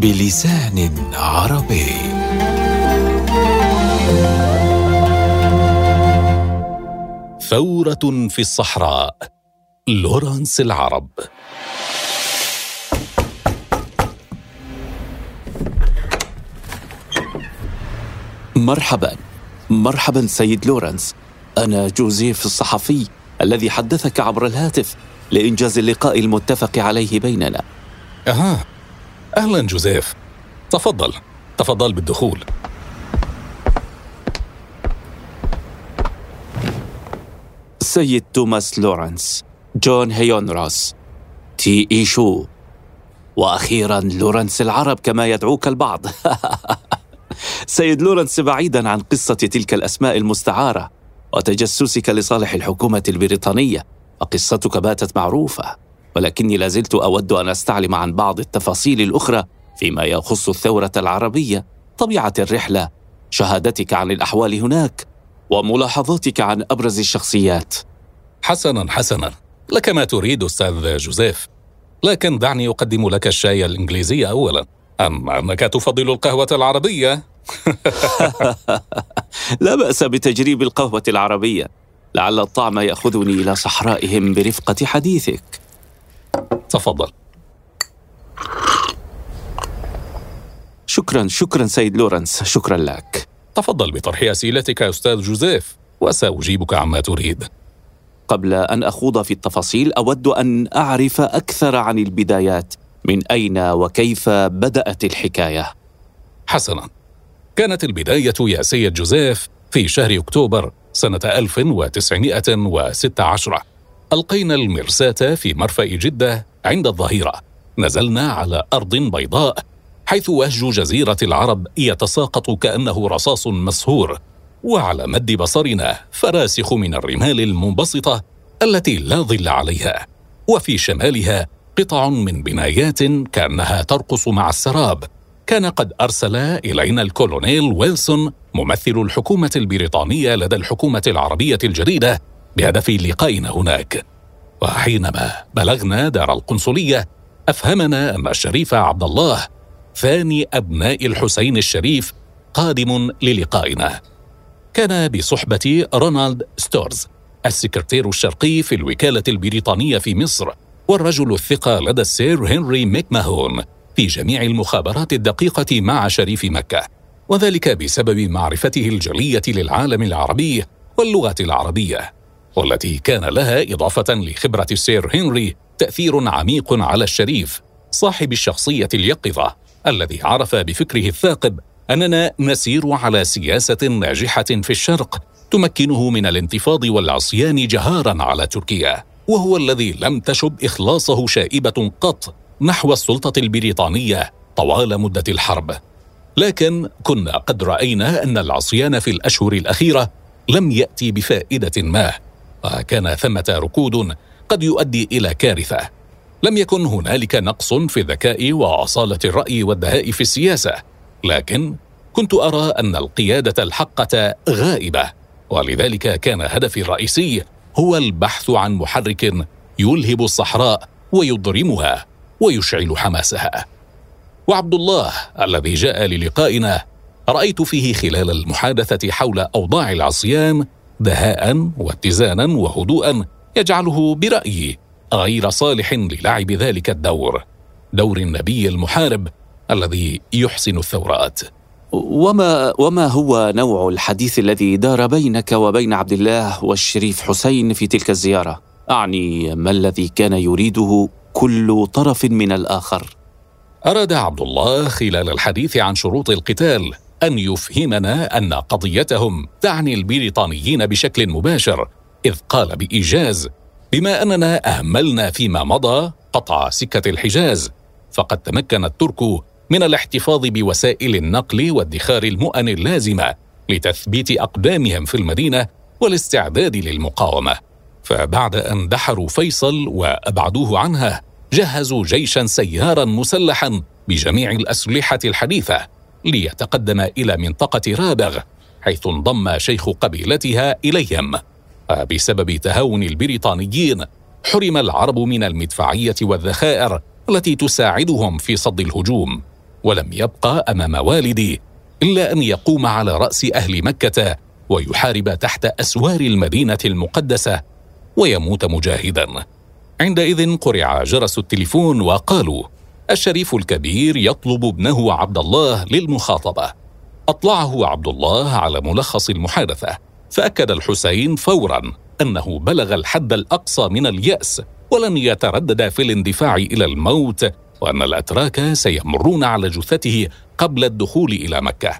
بلسان عربي. ثورة في الصحراء. لورانس العرب. مرحبا. مرحبا سيد لورانس أنا جوزيف الصحفي الذي حدثك عبر الهاتف لإنجاز اللقاء المتفق عليه بيننا. أها. أهلا جوزيف. تفضل. تفضل بالدخول. سيد توماس لورانس جون هيوم روس تي إي شو وأخيرا لورانس العرب كما يدعوك البعض. سيد لورانس بعيدا عن قصة تلك الأسماء المستعارة وتجسسك لصالح الحكومة البريطانية فقصتك باتت معروفة. ولكني لازلت أود أن أستعلم عن بعض التفاصيل الأخرى فيما يخص الثورة العربية طبيعة الرحلة شهادتك عن الأحوال هناك وملاحظاتك عن أبرز الشخصيات. حسنا حسنا. لك ما تريد أستاذ جوزيف. لكن دعني أقدم لك الشاي الإنجليزي أولا. أم أنك تفضل القهوة العربية؟ لا بأس بتجريب القهوة العربية. لعل الطعم يأخذني إلى صحرائهم برفقة حديثك. تفضل. شكرا شكرا سيد لورنس. شكرا لك. تفضل بطرح أسئلتك يا أستاذ جوزيف وسأجيبك عما تريد. قبل أن أخوض في التفاصيل أود أن أعرف أكثر عن البدايات. من أين وكيف بدأت الحكاية؟ حسنا. كانت البداية يا سيد جوزيف في شهر أكتوبر سنة 1916 ألقينا المرساة في مرفأ جدة عند الظهيرة. نزلنا على أرض بيضاء حيث وهج جزيرة العرب يتساقط كأنه رصاص مسهور. وعلى مد بصرنا فراسخ من الرمال المنبسطة التي لا ظل عليها. وفي شمالها قطع من بنايات كأنها ترقص مع السراب. كان قد أرسل إلينا الكولونيل ويلسون ممثل الحكومة البريطانية لدى الحكومة العربية الجديدة بهدف لقائنا هناك. وحينما بلغنا دار القنصلية أفهمنا أن الشريف عبد الله ثاني أبناء الحسين الشريف قادم للقائنا. كان بصحبة رونالد ستورز السكرتير الشرقي في الوكالة البريطانية في مصر والرجل الثقة لدى السير هنري ميكماهون في جميع المخابرات الدقيقة مع شريف مكة وذلك بسبب معرفته الجلية للعالم العربي واللغة العربية. والتي كان لها إضافة لخبرة السير هنري تأثير عميق على الشريف صاحب الشخصية اليقظة الذي عرف بفكره الثاقب أننا نسير على سياسة ناجحة في الشرق تمكنه من الانتفاض والعصيان جهارا على تركيا وهو الذي لم تشب إخلاصه شائبة قط نحو السلطة البريطانية طوال مدة الحرب. لكن كنا قد رأينا أن العصيان في الأشهر الأخيرة لم يأتي بفائدة ما وكان ثمة ركود قد يؤدي إلى كارثة. لم يكن هنالك نقص في الذكاء وأصالة الرأي والدهاء في السياسة لكن كنت أرى أن القيادة الحقة غائبة ولذلك كان هدفي الرئيسي هو البحث عن محرك يلهب الصحراء ويضرمها ويشعل حماسها. وعبد الله الذي جاء للقائنا رأيت فيه خلال المحادثة حول أوضاع العصيان دهاء واتزانا وهدوءا يجعله برايي غير صالح للعب ذلك الدور دور النبي المحارب الذي يحسن الثورات وما وما هو نوع الحديث الذي دار بينك وبين عبد الله والشريف حسين في تلك الزيارة؟ أعني ما الذي كان يريده كل طرف من الآخر؟ أراد عبد الله خلال الحديث عن شروط القتال أن يفهمنا أن قضيتهم تعني البريطانيين بشكل مباشر إذ قال بإيجاز بما أننا أهملنا فيما مضى قطع سكة الحجاز فقد تمكن الترك من الاحتفاظ بوسائل النقل وادخار المؤن اللازمة لتثبيت أقدامهم في المدينة والاستعداد للمقاومة. فبعد أن دحروا فيصل وأبعدوه عنها جهزوا جيشا سيارا مسلحا بجميع الأسلحة الحديثة. ليتقدم إلى منطقة رابغ حيث انضم شيخ قبيلتها إليهم. وبسبب تهاون البريطانيين حرم العرب من المدفعية والذخائر التي تساعدهم في صد الهجوم. ولم يبقى أمام والدي إلا أن يقوم على رأس أهل مكة ويحارب تحت أسوار المدينة المقدسة ويموت مجاهدا. عندئذ قرع جرس التليفون وقالوا الشريف الكبير يطلب ابنه عبد الله للمخاطبة. أطلعه عبد الله على ملخص المحادثة فأكد الحسين فورا أنه بلغ الحد الأقصى من اليأس ولن يتردد في الاندفاع إلى الموت وأن الأتراك سيمرون على جثته قبل الدخول إلى مكة.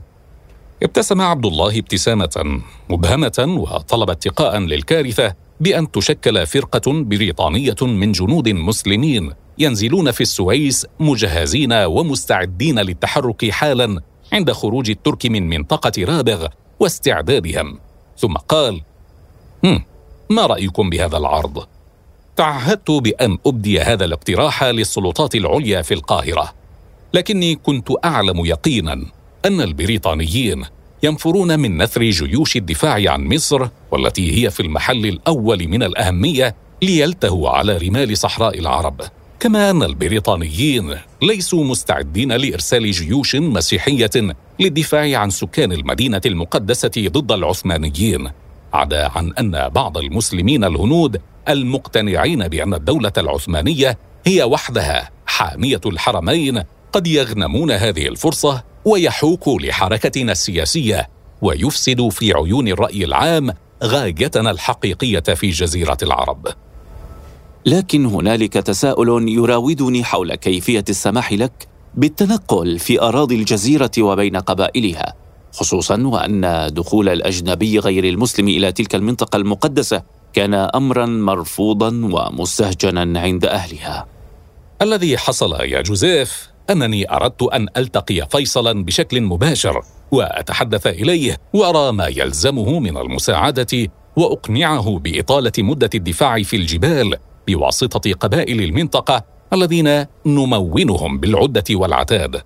ابتسم عبد الله ابتسامة مبهمة وطلب اتقاء للكارثة بأن تشكل فرقة بريطانية من جنود مسلمين. ينزلون في السويس مجهزين ومستعدين للتحرك حالا عند خروج الترك من منطقة رابغ واستعدادهم. ثم قال هم ما رأيكم بهذا العرض؟ تعهدت بأن أبدي هذا الاقتراح للسلطات العليا في القاهرة. لكني كنت أعلم يقينا أن البريطانيين ينفرون من نثر جيوش الدفاع عن مصر والتي هي في المحل الأول من الأهمية ليلتهوا على رمال صحراء العرب. كما أن البريطانيين ليسوا مستعدين لإرسال جيوش مسيحية للدفاع عن سكان المدينة المقدسة ضد العثمانيين عدا عن أن بعض المسلمين الهنود المقتنعين بأن الدولة العثمانية هي وحدها حامية الحرمين قد يغنمون هذه الفرصة ويحوكوا لحركتنا السياسية ويفسدوا في عيون الرأي العام غايتنا الحقيقية في جزيرة العرب. لكن هنالك تساؤل يراودني حول كيفية السماح لك بالتنقل في أراضي الجزيرة وبين قبائلها خصوصا وأن دخول الأجنبي غير المسلم إلى تلك المنطقة المقدسة كان امرا مرفوضا ومستهجنا عند أهلها. الذي حصل يا جوزيف أنني أردت أن ألتقي فيصلا بشكل مباشر وأتحدث إليه وأرى ما يلزمه من المساعدة وأقنعه بإطالة مدة الدفاع في الجبال. بواسطة قبائل المنطقة الذين نمونهم بالعدة والعتاد.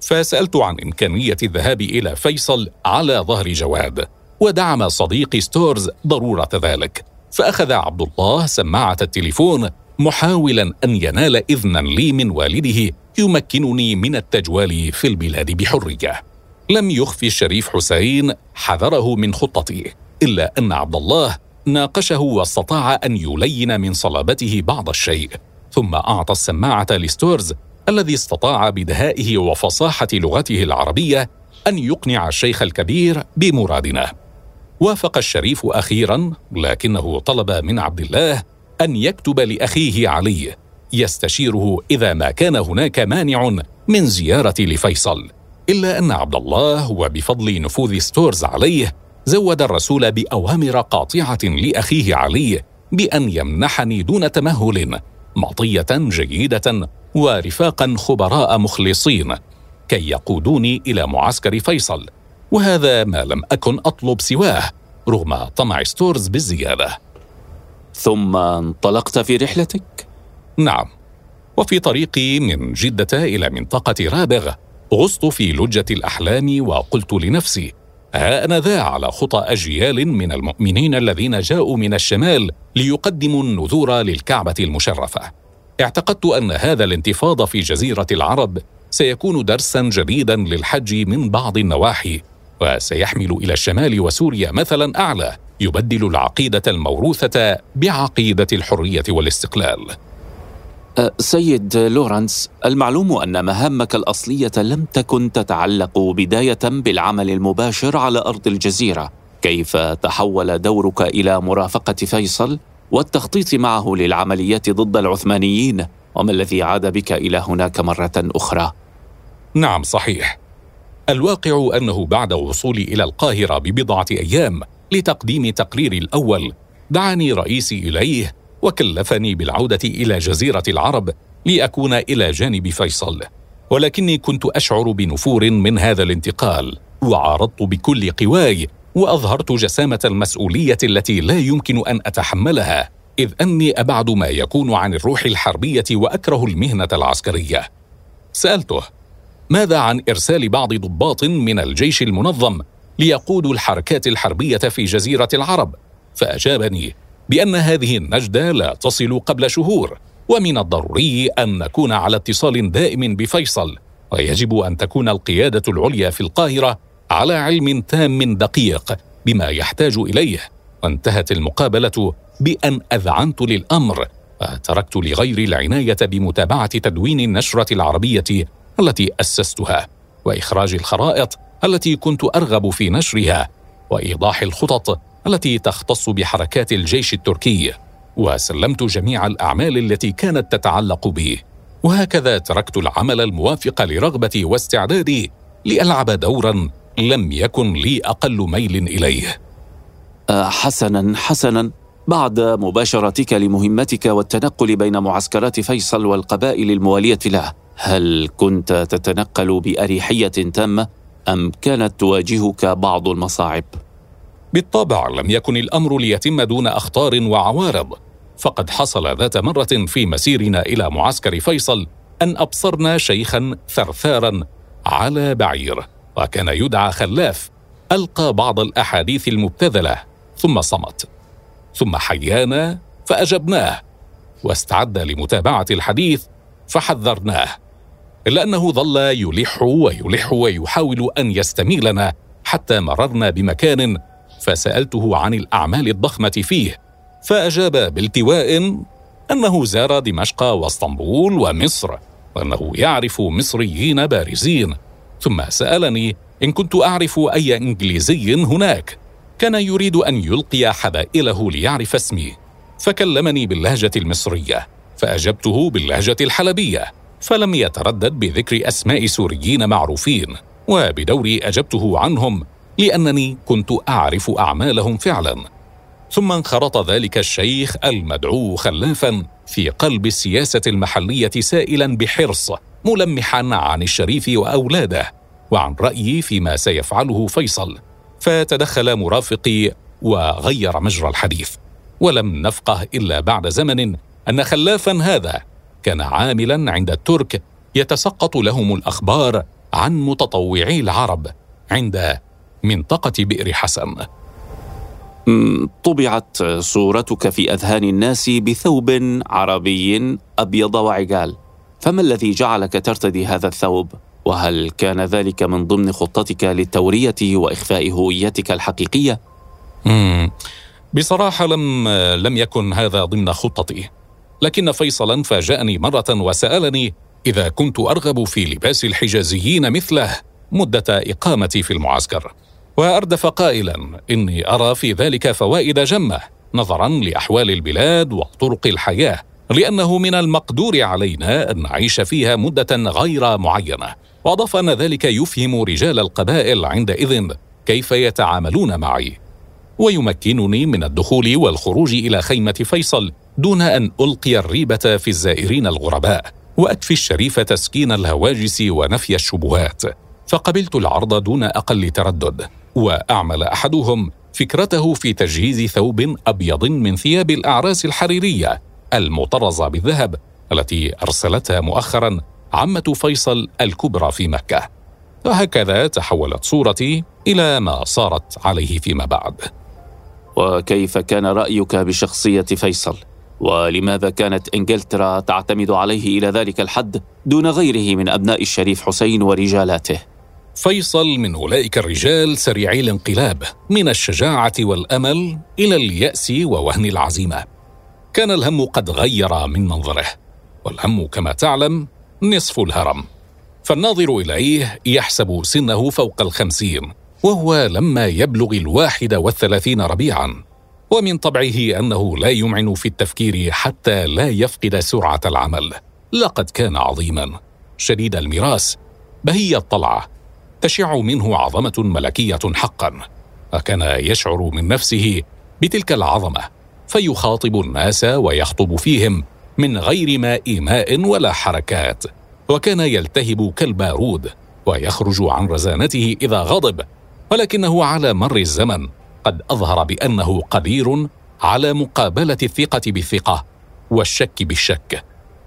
فسألت عن إمكانية الذهاب إلى فيصل على ظهر جواد ودعم صديقي ستورز ضرورة ذلك. فأخذ عبد الله سماعة التليفون محاولا أن ينال اذنا لي من والده يمكنني من التجوال في البلاد بحرية. لم يخفي الشريف حسين حذره من خطتي إلا أن عبد الله ناقشه واستطاع أن يلين من صلابته بعض الشيء ثم أعطى السماعة لستورز الذي استطاع بدهائه وفصاحة لغته العربية أن يقنع الشيخ الكبير بمرادنا. وافق الشريف أخيرا لكنه طلب من عبد الله أن يكتب لأخيه علي يستشيره إذا ما كان هناك مانع من زيارة لفيصل إلا أن عبد الله وبفضل نفوذ ستورز عليه زود الرسول باوامر قاطعة لأخيه علي بأن يمنحني دون تمهل مطية جيدة ورفاقا خبراء مخلصين كي يقودوني إلى معسكر فيصل. وهذا ما لم أكن أطلب سواه رغم طمع ستورز بالزيادة. ثم انطلقت في رحلتك؟ نعم. وفي طريقي من جدة إلى منطقة رابغ غصت في لجة الأحلام وقلت لنفسي ها أنا ذا على خطى أجيال من المؤمنين الذين جاءوا من الشمال ليقدموا النذور للكعبة المشرفة. اعتقدت أن هذا الانتفاض في جزيرة العرب سيكون درسا جديدا للحج من بعض النواحي وسيحمل إلى الشمال وسوريا مثلا أعلى يبدل العقيدة الموروثة بعقيدة الحرية والاستقلال. سيد لورانس المعلوم أن مهامك الأصلية لم تكن تتعلق بداية بالعمل المباشر على أرض الجزيرة. كيف تحول دورك إلى مرافقة فيصل؟ والتخطيط معه للعمليات ضد العثمانيين؟ وما الذي عاد بك إلى هناك مرة أخرى؟ نعم صحيح. الواقع أنه بعد وصولي إلى القاهرة ببضعة أيام لتقديم تقريري الأول دعاني رئيسي إليه وكلفني بالعودة إلى جزيرة العرب لأكون إلى جانب فيصل. ولكني كنت أشعر بنفور من هذا الانتقال وعارضت بكل قواي وأظهرت جسامة المسؤولية التي لا يمكن أن أتحملها إذ أني أبعد ما يكون عن الروح الحربية وأكره المهنة العسكرية. سألته ماذا عن إرسال بعض ضباط من الجيش المنظم ليقودوا الحركات الحربية في جزيرة العرب؟ فأجابني بأن هذه النجدة لا تصل قبل شهور ومن الضروري أن نكون على اتصال دائم بفيصل ويجب أن تكون القيادة العليا في القاهرة على علم تام دقيق بما يحتاج إليه. وانتهت المقابلة بأن أذعنت للأمر وتركت لغيري العناية بمتابعة تدوين النشرة العربية التي أسستها وإخراج الخرائط التي كنت أرغب في نشرها وإيضاح الخطط التي تختص بحركات الجيش التركي وسلمت جميع الأعمال التي كانت تتعلق بي وهكذا تركت العمل الموافق لرغبتي واستعدادي لألعب دورا لم يكن لي أقل ميل إليه. أه حسنا حسنا. بعد مباشرتك لمهمتك والتنقل بين معسكرات فيصل والقبائل الموالية له هل كنت تتنقل بأريحية تامة أم كانت تواجهك بعض المصاعب؟ بالطبع لم يكن الأمر ليتم دون أخطار وعوارض. فقد حصل ذات مرة في مسيرنا إلى معسكر فيصل أن أبصرنا شيخا ثرثارا على بعير وكان يدعى خلاف. ألقى بعض الأحاديث المبتذلة ثم صمت. ثم حيانا فأجبناه. واستعد لمتابعة الحديث فحذرناه. إلا أنه ظل يلح ويلح ويحاول أن يستميلنا حتى مررنا بمكان فسألته عن الأعمال الضخمة فيه فأجاب بالتواء أنه زار دمشق واسطنبول ومصر وأنه يعرف مصريين بارزين. ثم سألني إن كنت أعرف أي إنجليزي هناك. كان يريد أن يلقي حبائله ليعرف اسمي فكلمني باللهجة المصرية فأجبته باللهجة الحلبية فلم يتردد بذكر أسماء سوريين معروفين وبدوري أجبته عنهم لأنني كنت أعرف أعمالهم فعلا. ثم انخرط ذلك الشيخ المدعو خلافا في قلب السياسة المحلية سائلا بحرص ملمحا عن الشريف وأولاده وعن رأيي فيما سيفعله فيصل. فتدخل مرافقي وغير مجرى الحديث. ولم نفقه إلا بعد زمن أن خلافا هذا كان عاملا عند الترك يتسقط لهم الأخبار عن متطوعي العرب عند منطقه بئر حسن. طبعت صورتك في أذهان الناس بثوب عربي أبيض وعقال فما الذي جعلك ترتدي هذا الثوب؟ وهل كان ذلك من ضمن خطتك للتورية وإخفاء هويتك الحقيقية؟ مم. بصراحة لم لم يكن هذا ضمن خطتي لكن فيصلا فاجأني مرة وسألني إذا كنت أرغب في لباس الحجازيين مثله مدة إقامتي في المعسكر. وأردف قائلا إني أرى في ذلك فوائد جمة نظرا لأحوال البلاد وطرق الحياة لأنه من المقدور علينا أن نعيش فيها مدة غير معينة. وأضاف أن ذلك يفهم رجال القبائل عندئذ كيف يتعاملون معي. ويمكنني من الدخول والخروج إلى خيمة فيصل دون أن ألقي الريبة في الزائرين الغرباء واكفي الشريف تسكين الهواجس ونفي الشبهات. فقبلت العرض دون أقل تردد. وأعمل أحدهم فكرته في تجهيز ثوب أبيض من ثياب الأعراس الحريرية المطرزة بالذهب التي أرسلتها مؤخرا عمه فيصل الكبرى في مكة. وهكذا تحولت صورتي إلى ما صارت عليه فيما بعد. وكيف كان رأيك بشخصية فيصل؟ ولماذا كانت إنجلترا تعتمد عليه إلى ذلك الحد دون غيره من أبناء الشريف حسين ورجالاته؟ فيصل من أولئك الرجال سريعي الانقلاب من الشجاعة والأمل إلى اليأس ووهن العزيمة. كان الهم قد غير من منظره والهم كما تعلم نصف الهرم. فالناظر إليه يحسب سنه فوق الخمسين وهو لما يبلغ الواحد والثلاثين ربيعا. ومن طبعه أنه لا يمعن في التفكير حتى لا يفقد سرعة العمل. لقد كان عظيما شديد الميراث بهي الطلعة. تشع منه عظمة ملكية حقا وكان يشعر من نفسه بتلك العظمة فيخاطب الناس ويخطب فيهم من غير ما ايماء ولا حركات وكان يلتهب كالبارود ويخرج عن رزانته إذا غضب ولكنه على مر الزمن قد أظهر بأنه قدير على مقابلة الثقة بالثقة والشك بالشك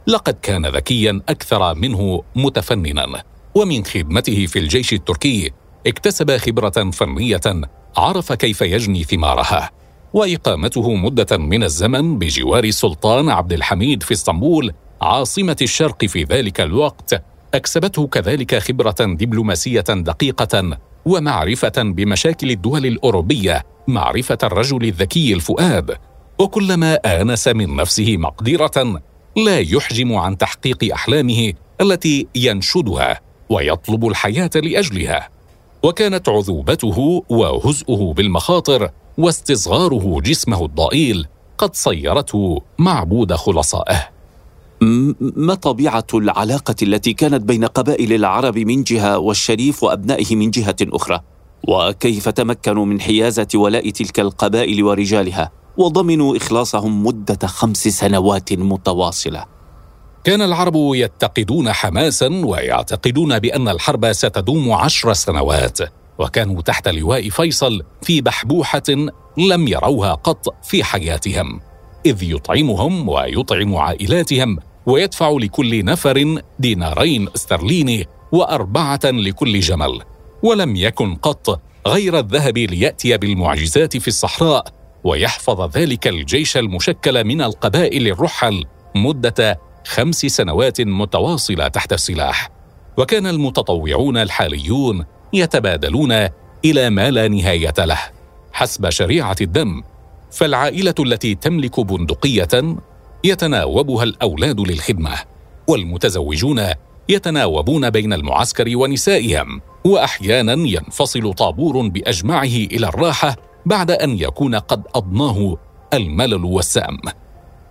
لقد كان ذكيا أكثر منه متفننا. ومن خدمته في الجيش التركي اكتسب خبرة فنية عرف كيف يجني ثمارها وإقامته مدة من الزمن بجوار السلطان عبد الحميد في اسطنبول عاصمة الشرق في ذلك الوقت أكسبته كذلك خبرة دبلوماسية دقيقة ومعرفة بمشاكل الدول الأوروبية معرفة الرجل الذكي الفؤاد وكلما آنس من نفسه مقدرة لا يحجم عن تحقيق أحلامه التي ينشدها. ويطلب الحياة لأجلها. وكانت عذوبته وهزؤه بالمخاطر واستصغاره جسمه الضئيل قد صيرته معبود خلصائه. ما طبيعة العلاقة التي كانت بين قبائل العرب من جهة والشريف وأبنائه من جهة أخرى؟ وكيف تمكنوا من حيازة ولاء تلك القبائل ورجالها؟ وضمنوا إخلاصهم مدة خمس سنوات متواصلة. كان العرب يتقدون حماسا ويعتقدون بأن الحرب ستدوم عشر سنوات وكانوا تحت لواء فيصل في بحبوحة لم يروها قط في حياتهم إذ يطعمهم ويطعم عائلاتهم ويدفع لكل نفر دينارين استرليني وأربعة لكل جمل ولم يكن قط غير الذهب ليأتي بالمعجزات في الصحراء ويحفظ ذلك الجيش المشكل من القبائل الرحل مدة خمس سنوات متواصلة تحت السلاح. وكان المتطوعون الحاليون يتبادلون إلى ما لا نهاية له. حسب شريعة الدم فالعائلة التي تملك بندقية يتناوبها الأولاد للخدمة والمتزوجون يتناوبون بين المعسكر ونسائهم واحيانا ينفصل طابور بأجمعه إلى الراحة بعد أن يكون قد أضناه الملل والسام.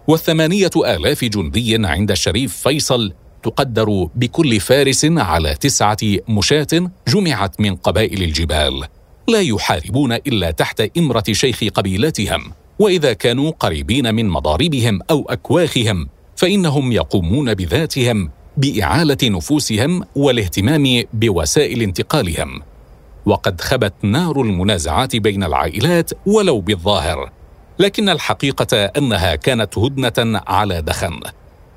والثمانية آلاف جندي عند الشريف فيصل تقدر بكل فارس على تسعة مشاة جمعت من قبائل الجبال. لا يحاربون إلا تحت إمرة شيخ قبيلتهم وإذا كانوا قريبين من مضاربهم أو أكواخهم فإنهم يقومون بذاتهم بإعالة نفوسهم والاهتمام بوسائل انتقالهم. وقد خبت نار المنازعات بين العائلات ولو بالظاهر. لكن الحقيقة أنها كانت هدنة على دخن.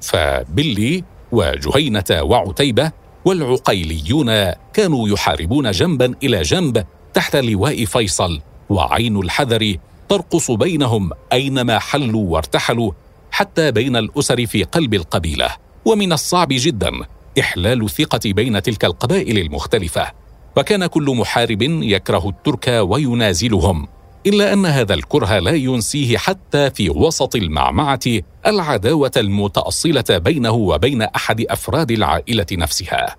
فبلي وجهينة وعتيبة والعقيليون كانوا يحاربون جنبا إلى جنب تحت لواء فيصل وعين الحذر ترقص بينهم أينما حلوا وارتحلوا حتى بين الأسر في قلب القبيلة. ومن الصعب جدا إحلال الثقة بين تلك القبائل المختلفة. وكان كل محارب يكره الترك وينازلهم. إلا أن هذا الكره لا ينسيه حتى في وسط المعمعة العداوة المتأصلة بينه وبين أحد أفراد العائلة نفسها.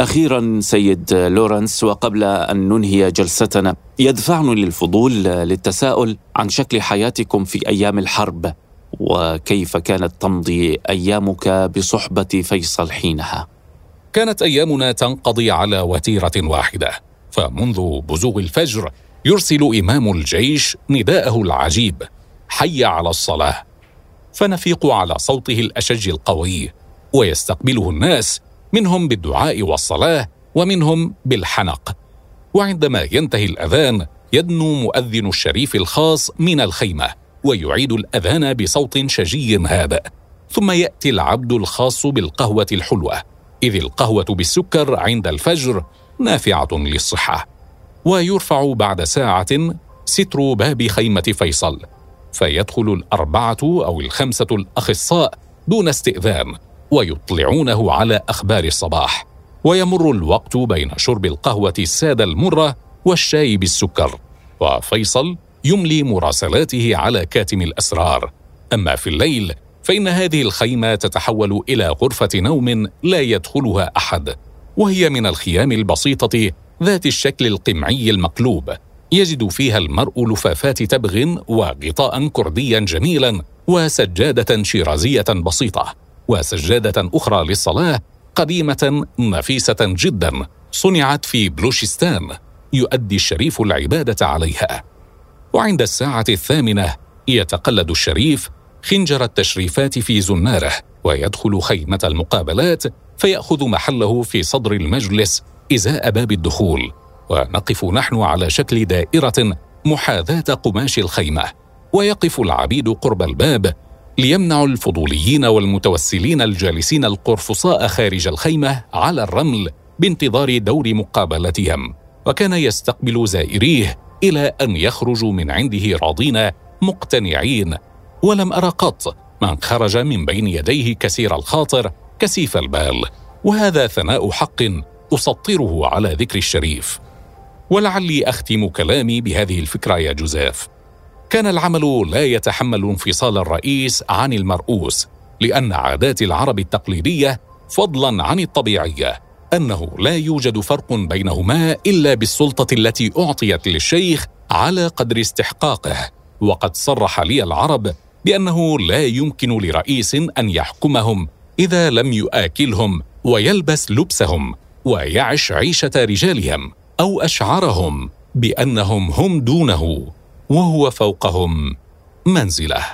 أخيرا سيد لورنس وقبل أن ننهي جلستنا يدفعني للفضول للتساؤل عن شكل حياتكم في أيام الحرب وكيف كانت تمضي أيامك بصحبة فيصل حينها؟ كانت أيامنا تنقضي على وتيرة واحدة فمنذ بزوغ الفجر يرسل إمام الجيش نداءه العجيب حي على الصلاة فنفيق على صوته الأشج القوي ويستقبله الناس منهم بالدعاء والصلاة ومنهم بالحنق. وعندما ينتهي الأذان يدنو مؤذن الشريف الخاص من الخيمة ويعيد الأذان بصوت شجي هادئ ثم يأتي العبد الخاص بالقهوة الحلوة إذ القهوة بالسكر عند الفجر نافعة للصحة. ويرفع بعد ساعة ستر باب خيمة فيصل فيدخل الأربعة أو الخمسة الأخصاء دون استئذان ويطلعونه على أخبار الصباح ويمر الوقت بين شرب القهوة السادة المرة والشاي بالسكر وفيصل يملي مراسلاته على كاتم الأسرار. أما في الليل فإن هذه الخيمة تتحول إلى غرفة نوم لا يدخلها أحد وهي من الخيام البسيطة ذات الشكل القمعي المقلوب. يجد فيها المرء لفافات تبغ وغطاء كرديا جميلا وسجادة شيرازية بسيطة وسجادة أخرى للصلاة قديمة نفيسة جدا صنعت في بلوشستان يؤدي الشريف العبادة عليها. وعند الساعة الثامنة يتقلد الشريف خنجر التشريفات في زناره ويدخل خيمة المقابلات فيأخذ محله في صدر المجلس إزاء باب الدخول ونقف نحن على شكل دائرة محاذاة قماش الخيمة ويقف العبيد قرب الباب ليمنعوا الفضوليين والمتوسلين الجالسين القرفصاء خارج الخيمة على الرمل بانتظار دور مقابلتهم. وكان يستقبل زائريه إلى أن يخرجوا من عنده راضين مقتنعين. ولم ارى قط من خرج من بين يديه كثير الخاطر كثيف البال وهذا ثناء حق أسطره على ذكر الشريف. ولعلي أختم كلامي بهذه الفكرة يا جوزيف. كان العمل لا يتحمل انفصال الرئيس عن المرؤوس لأن عادات العرب التقليدية فضلا عن الطبيعية أنه لا يوجد فرق بينهما إلا بالسلطة التي أعطيت للشيخ على قدر استحقاقه. وقد صرح لي العرب بأنه لا يمكن لرئيس أن يحكمهم إذا لم ياكلهم ويلبس لبسهم. ويعش عيشة رجالهم أو أشعرهم بأنهم هم دونه وهو فوقهم منزله.